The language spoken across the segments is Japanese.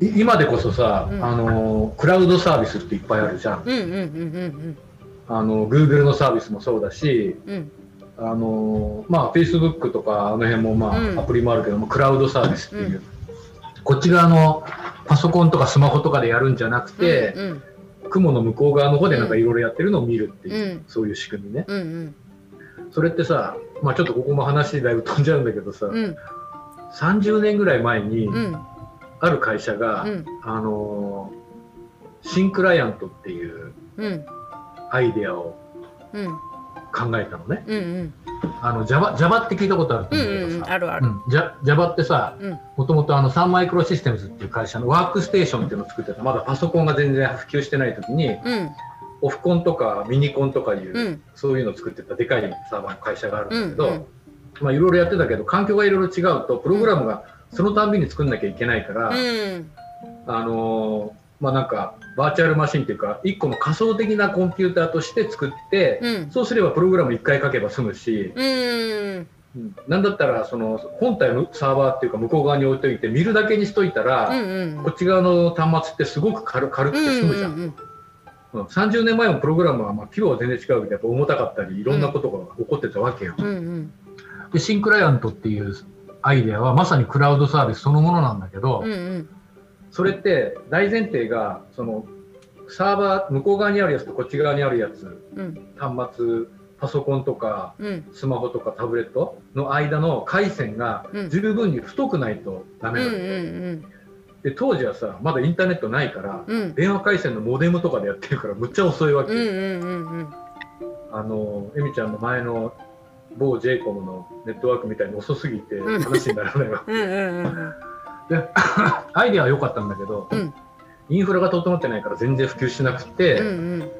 い今でこそさ、うん。あのクラウドサービスっていっぱいあるじゃん。うんうんうんあの Google のサービスもそうだしうん。うんあのまあ Facebook とかあの辺もまあ、うん。アプリもあるけどもクラウドサービスっていう、こっち側のパソコンとかスマホとかでやるんじゃなくて、うん雲の向こう側の方でなんかいろいろやってるのを見るっていう、うん。そういう仕組みね。うんうん。それってさまあちょっとここも話だいぶ飛んじゃうんだけどさ、うん。30年ぐらい前にうんある会社が、うん。あのシンクライアントっていううん。アイデアをうん。考えたのね。うんうん。あの Java, Java って聞いたことあるとうん思うけどさ、うんあるある。うん、Java ってさ、うん。もともとあのサンマイクロシステムズっていう会社のワークステーションっていうのを作ってた、まだパソコンが全然普及してない時に、うん。オフコンとかミニコンとかいう、うん。そういうのを作ってたでかいサーバーの会社があるんだけど、うんうん。まあいろいろやってたけど、環境がいろいろ違うと、プログラムがそのたんびに作んなきゃいけないから、うん。あのーまあなんか、バーチャルマシンっていうか、一個の仮想的なコンピューターとして作って、うん。そうすればプログラム1回書けば済むし、うん。うんなんだったらその本体のサーバーっていうか向こう側に置いといて見るだけにしといたら、うんこっち側の端末ってすごく軽軽くて済むじゃん、うんうん30年前のプログラムはまあ規模は全然違うけどやっぱ重たかったりいろんなことが起こってたわけよ、うんうん。でシンクライアントっていうアイデアはまさにクラウドサービスそのものなんだけど、うんうん。それって大前提がそのサーバー向こう側にあるやつとこっち側にあるやつうん。端末パソコンとかうん。スマホとかタブレットの間の回線がうん。十分に太くないとダうんうメなの、ん。で当時はさまだインターネットないから、うん。電話回線のモデムとかでやってるからむっちゃ遅いわけ、うんうんうんうん。あのエミちゃんの前の某 j イコムのネットワークみたいに遅すぎてうん。話にならないわうんうんうんで アイデアは良かったんだけど、うん。インフラが整ってないから全然普及しなくて、うんうん。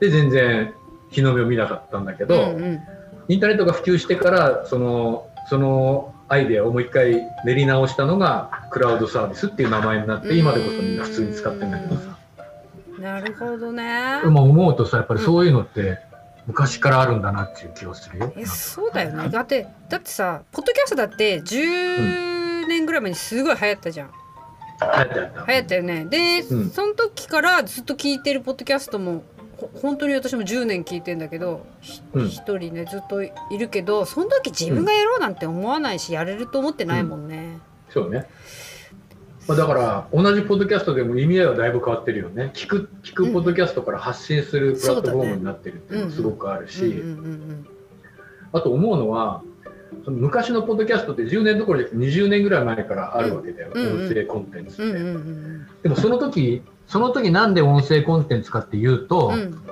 で全然日の目を見なかったんだけど、うんうん。インターネットが普及してからそのそのアイデアをもう一回練り直したのがクラウドサービスっていう名前になって今でこそみんな普通に使ってるんだけどさ。なるほどね。今思うとさやっぱりそういうのって昔からあるんだなっていう気がするよ。えそうだよね。だってだってさポッドキャストだって10年ぐらい前にすごい流行ったじゃん。流行った流行った。よね。で、うん。その時からずっと聞いてるポッドキャストもほ本当に私も10年聞いてんだけどひうん。一、人ねずっといるけどその時自分がやろうなんて思わないし、やれると思ってないもんね。そうね。まあ、だから同じポッドキャストでも意味合いはだいぶ変わってるよね。聞く聞くポッドキャストから発信するプラットフォームになってるっていうのもすごくあるし、うんうんうんあと思うのはその昔のポッドキャストって10年どころじゃなくて20年ぐらい前からあるわけだよ、うんうん。音声コンテンツって、うんうんうんでもその時その時なんで音声コンテンツかっていうと、うん。うん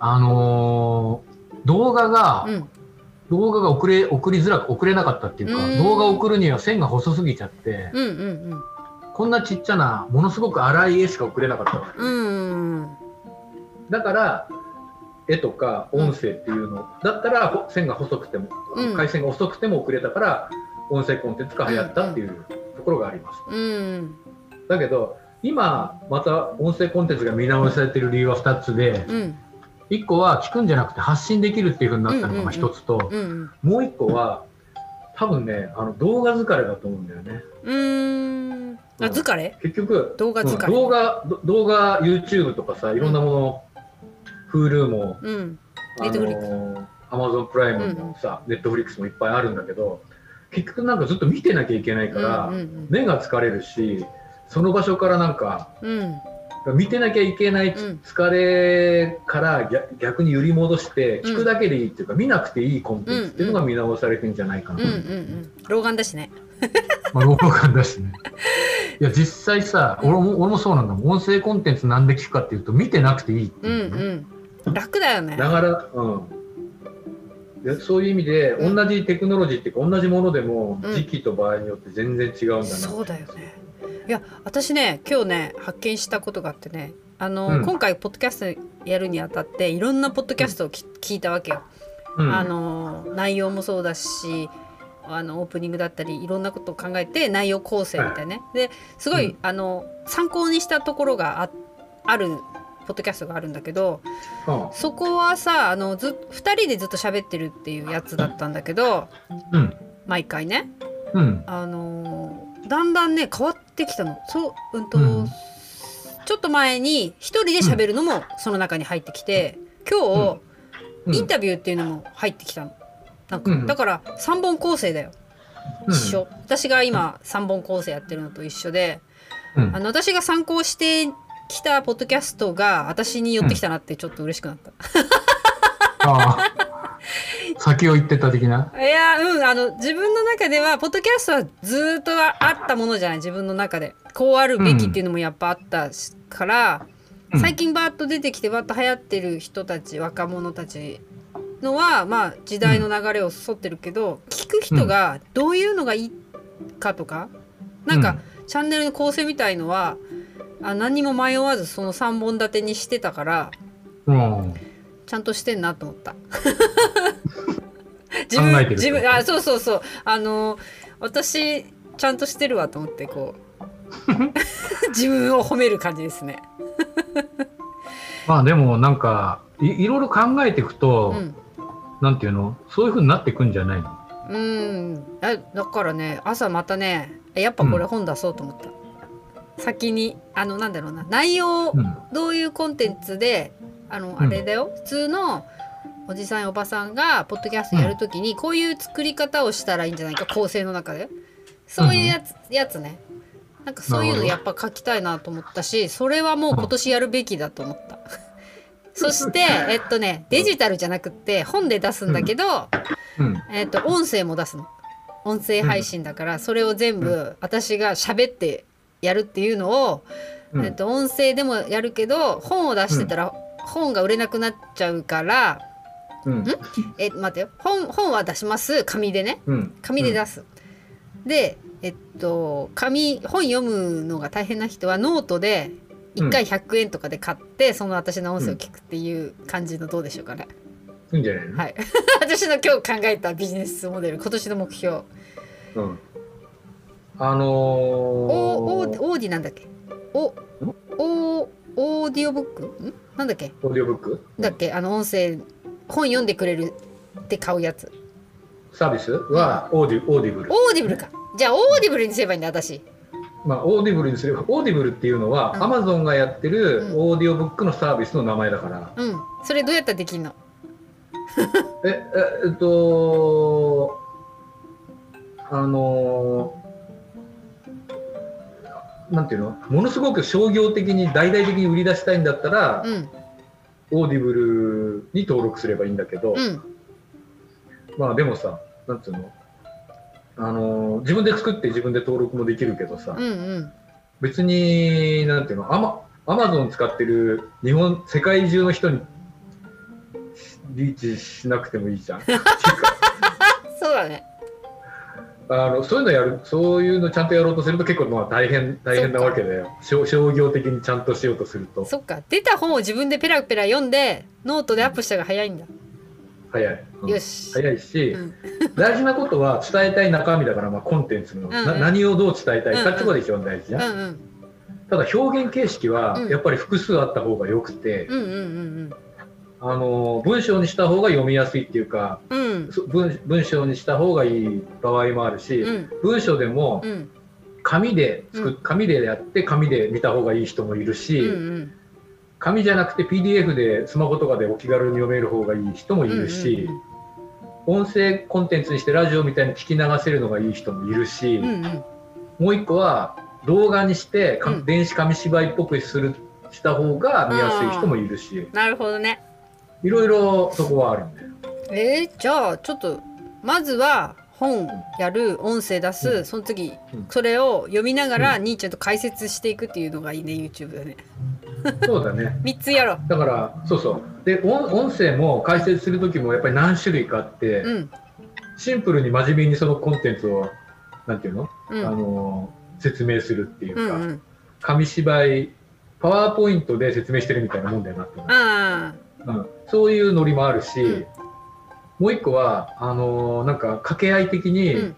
あのー動画が、うん。動画が送れ送りづらく送れなかったっていうか、うん。動画を送るには線が細すぎちゃって、うんうんこんなちっちゃなものすごく粗い絵しか送れなかったわけ、うんうんだから絵とか音声っていうの、だったらほ線が細くても、うん。回線が遅くても送れたから音声コンテンツが流行ったっていうところがあります、うん。だけど今また音声コンテンツが見直されてる理由は2つでうん。1個は聞くんじゃなくて発信できるっていうふうになったのが1つと、うんもう1個は多分ねあの動画疲れだと思うんだよね。うん。あ疲れ？結局動画疲れ。うん動画ど動画 YouTube とかさいろんなもの、Hulu もうん。あの Amazon プライムもさ、Netflix もいっぱいあるんだけど結局なんかずっと見てなきゃいけないから、うんうん。目が疲れるしその場所からなんかうん見てなきゃいけないうん。疲れから逆逆に揺り戻してうん。聞くだけでいいっていうか、見なくていいコンテンツっていうのが見直されてるんじゃないかな、うんうんうん。老眼だしね。まあ老感だしね。いや実際さ俺も俺もそうなんだもん。音声コンテンツなんで聞くかっていうと見てなくていいってうんいうね、うん。楽だよね。だから、うん。でそういう意味で、うん。同じテクノロジーっていうか同じものでもうん。時期と場合によって全然違うんだな、そうだよねいや私ね今日ね発見したことがあってねあの、うん。今回ポッドキャストやるにあたっていろんなポッドキャストをき、聞いたわけよ。うん。あの内容もそうだしあのオープニングだったりいろんなことを考えて内容構成みたいなね。ですごい、うん。あの参考にしたところがああるポッドキャストがあるんだけどそこはさあのず2人でずっと喋ってるっていうやつだったんだけどうん。毎回ね。うん。あのだんだんね変わってってきたの。そううんと、うん。ちょっと前に一人で喋るのもその中に入ってきて今日、うん。インタビューっていうのも入ってきたの。なんか、うん。だから3本構成だよ。うん。一緒、私が今3本構成やってるのと一緒でうん。あの私が参考してきたポッドキャストが私に寄ってきたなってちょっと嬉しくなった、先を言ってた的な？いやうんあの自分の中ではポッドキャストはずーっとあったものじゃない？自分の中で。こうあるべきっていうのもやっぱあったしから、うん。最近バーッと出てきてバーッと流行ってる人たち若者たちのはまあ時代の流れを沿ってるけど、聞く人がどういうのがいいかとか、なんか、チャンネルの構成みたいのはあ何にも迷わずその3本立てにしてたからうんちゃんとしてんなと思った。自分自分あそうそうそう。あの私ちゃんとしてるわと思ってこう。自分を褒める感じですね。まあでもなんかいいろいろ考えていくと、うん。なんていうの？そういうふうになっていくんじゃないの？うん。あだからね朝またねやっぱこれ本出そうと思った、先にあのなんだろうな。内容、うん。どういうコンテンツであのん。あれだよ、普通のおじさんやおばさんがポッドキャストやるときにこういう作り方をしたらいいんじゃないか構成の中で。そういうやつ,、やつね。なんかそういうのやっぱ書きたいなと思ったしそれはもう今年やるべきだと思った。そしてえっとねデジタルじゃなくって本で出すんだけど、うん。えっと音声も出すの。音声配信だから、それを全部私が喋ってやるっていうのを、うん。えっと音声でもやるけど本を出してたら、本が売れなくなっちゃうからうん。え待てよ。本本は出します。紙でね。うん。紙で出す、でえっと紙本読むのが大変な人はノートで1回100円とかで買って、その私の音声を聞くっていう感じのどうでしょうかね、いいんじゃないの、はい。私の今日考えたビジネスモデル今年の目標。うん、あのー、オーオーディなんだっけ？おおオーディオブック？ん？なんだっけ？オーディオブック？だっけ？あの音声本読んでくれるって買うやつ。サービス？はオーディ Audible、 Audibleか。じゃあ Audibleにすればいいんだ私。まあ、 Audibleにすれば Audibleっていうのは、うん。アマゾンがやってるうん。オーディオブックのサービスの名前だから、うん。それどうやったらできんの？えええっとあのーなんていうの？ものすごく商業的に大々的に売り出したいんだったら、うん。 Audible に登録すればいいんだけど、うん。まあでもさなんつうの？あのー自分で作って自分で登録もできるけどさ、うんうん。別になんていうの？アマアマゾン使ってる日本世界中の人にリーチしなくてもいいじゃん。そうだねあのそういうのやるそういうのちゃんとやろうとすると結構まあ大変大変なわけだよ商商業的にちゃんとしようとすると。そっか。出た本を自分でペラペラ読んでノートでアップしたが早いんだ、早い、うん。よし、早いし、うん。大事なことは伝えたい中身だから、まあ、コンテンツの、うんうん。な何をどう伝えたいうんうん。かってことが一番大事じゃん、うんうん。ただ表現形式はうん。やっぱり複数あった方がよくて、うんうんあの文章にした方が読みやすいっていうかうん。文文章にした方がいい場合もあるし、うん。文章でもうん。紙で作っうん。紙でやって紙で見た方がいい人もいるし、うんうん。紙じゃなくて PDF でスマホとかでお気軽に読める方がいい人もいるし、音声コンテンツにしてラジオみたいに聞き流せるのがいい人もいるし、うんうん。うんもう一個は動画にして電子紙芝居っぽくするした方が見やすい人もいるし。なるほどねいろいろそこはあるんだよ。えー、じゃあちょっとまずは本やる音声出す、うん。その次、うん。それを読みながら、う兄ちゃんと解説していくっていうのがいいね YouTube だね。そうだね。3つやろう。だからそうそう。で音音声も解説する時もやっぱり何種類かあって、うん。シンプルに真面目にそのコンテンツをなんていうの、うん。あの説明するっていうか、うんうん。紙芝居パワーポイントで説明してるみたいなもんだよなって思う。あうん、そういうノリもあるし、うん。もう一個はあのーなんか掛け合い的あに、うん。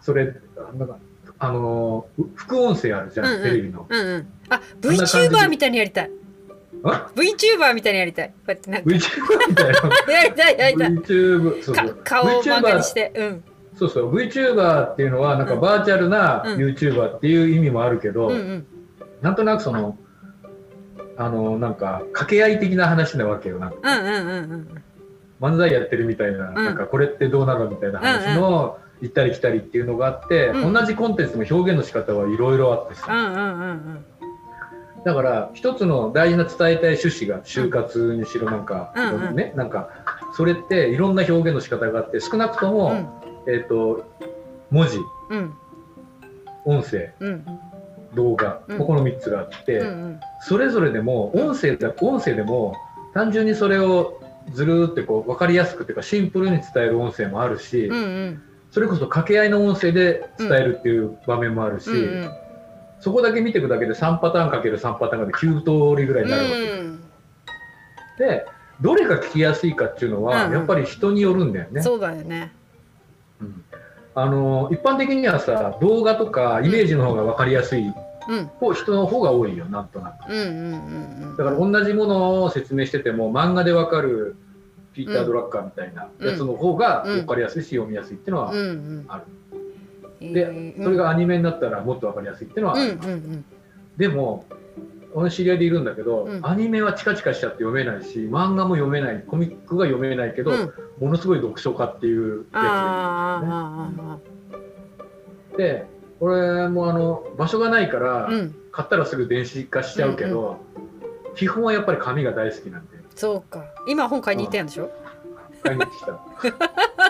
それなんかあのー副音声あるじゃん、うんうん。テレビの。うんうん。あ VTuber みたいにやりたい。あ？VTuber みたいにやりたい。こうやってなんか。VTuber みたいな。やりたいやりたい。VTube そうそかう顔を漫画に VTuber して。うん。そうそう。VTuber っていうのはなんかうん。バーチャルなうん。YouTuber っていう意味もあるけど、うんうん。なんとなくそのあのなんか掛け合い的な話なわけよなんか。うんうんうんうん。漫才やってるみたいな,、なんかこれってどうなのみたいな話の行ったり来たりっていうのがあって、うん。同じコンテンツも表現の仕方はいろいろあってさ、うんうんうんだから一つの大事な伝えたい趣旨が就活にしろなんか、うんうん。ねなんかそれっていろんな表現の仕方があって少なくとも、えっ、と文字。うんうん。音声。うん動画、うん。ここの3つがあって、うんうん。それぞれでも音声だ音声でも単純にそれをずるーってこう分かりやすくていうかシンプルに伝える音声もあるし、うんうん。それこそ掛け合いの音声で伝えるっていう場面もあるし、うんそこだけ見ていくだけで3パターンかける3パターンで9通りぐらいになるわけ。です。うん。でどれが聞きやすいかっていうのは、うん。やっぱり人によるんだよね。そうだよね。うんあの一般的にはさ動画とかイメージの方が分かりやすいうん。方人の方が多いよなんとなく。うんうんうんだから同じものを説明してても漫画でわかるピーター・ドラッカーみたいなやつの方がうん分かりやすいし読みやすいっていうのはうん。うんある。うん。でそれがアニメになったらもっと分かりやすいっていうのはうんうある。ん。でも俺知り合いでいるんだけど、うん。アニメはチカチカしちゃって読めないし漫画も読めないコミックが読めないけど、うん。ものすごい読書家っていうやつでで俺もあの場所がないから、ーうん。買ったらすぐ電子化しちゃうけど、基本はやっぱり紙が大好きなんでそうか。今本買いに行ったんでしょ？買いに来た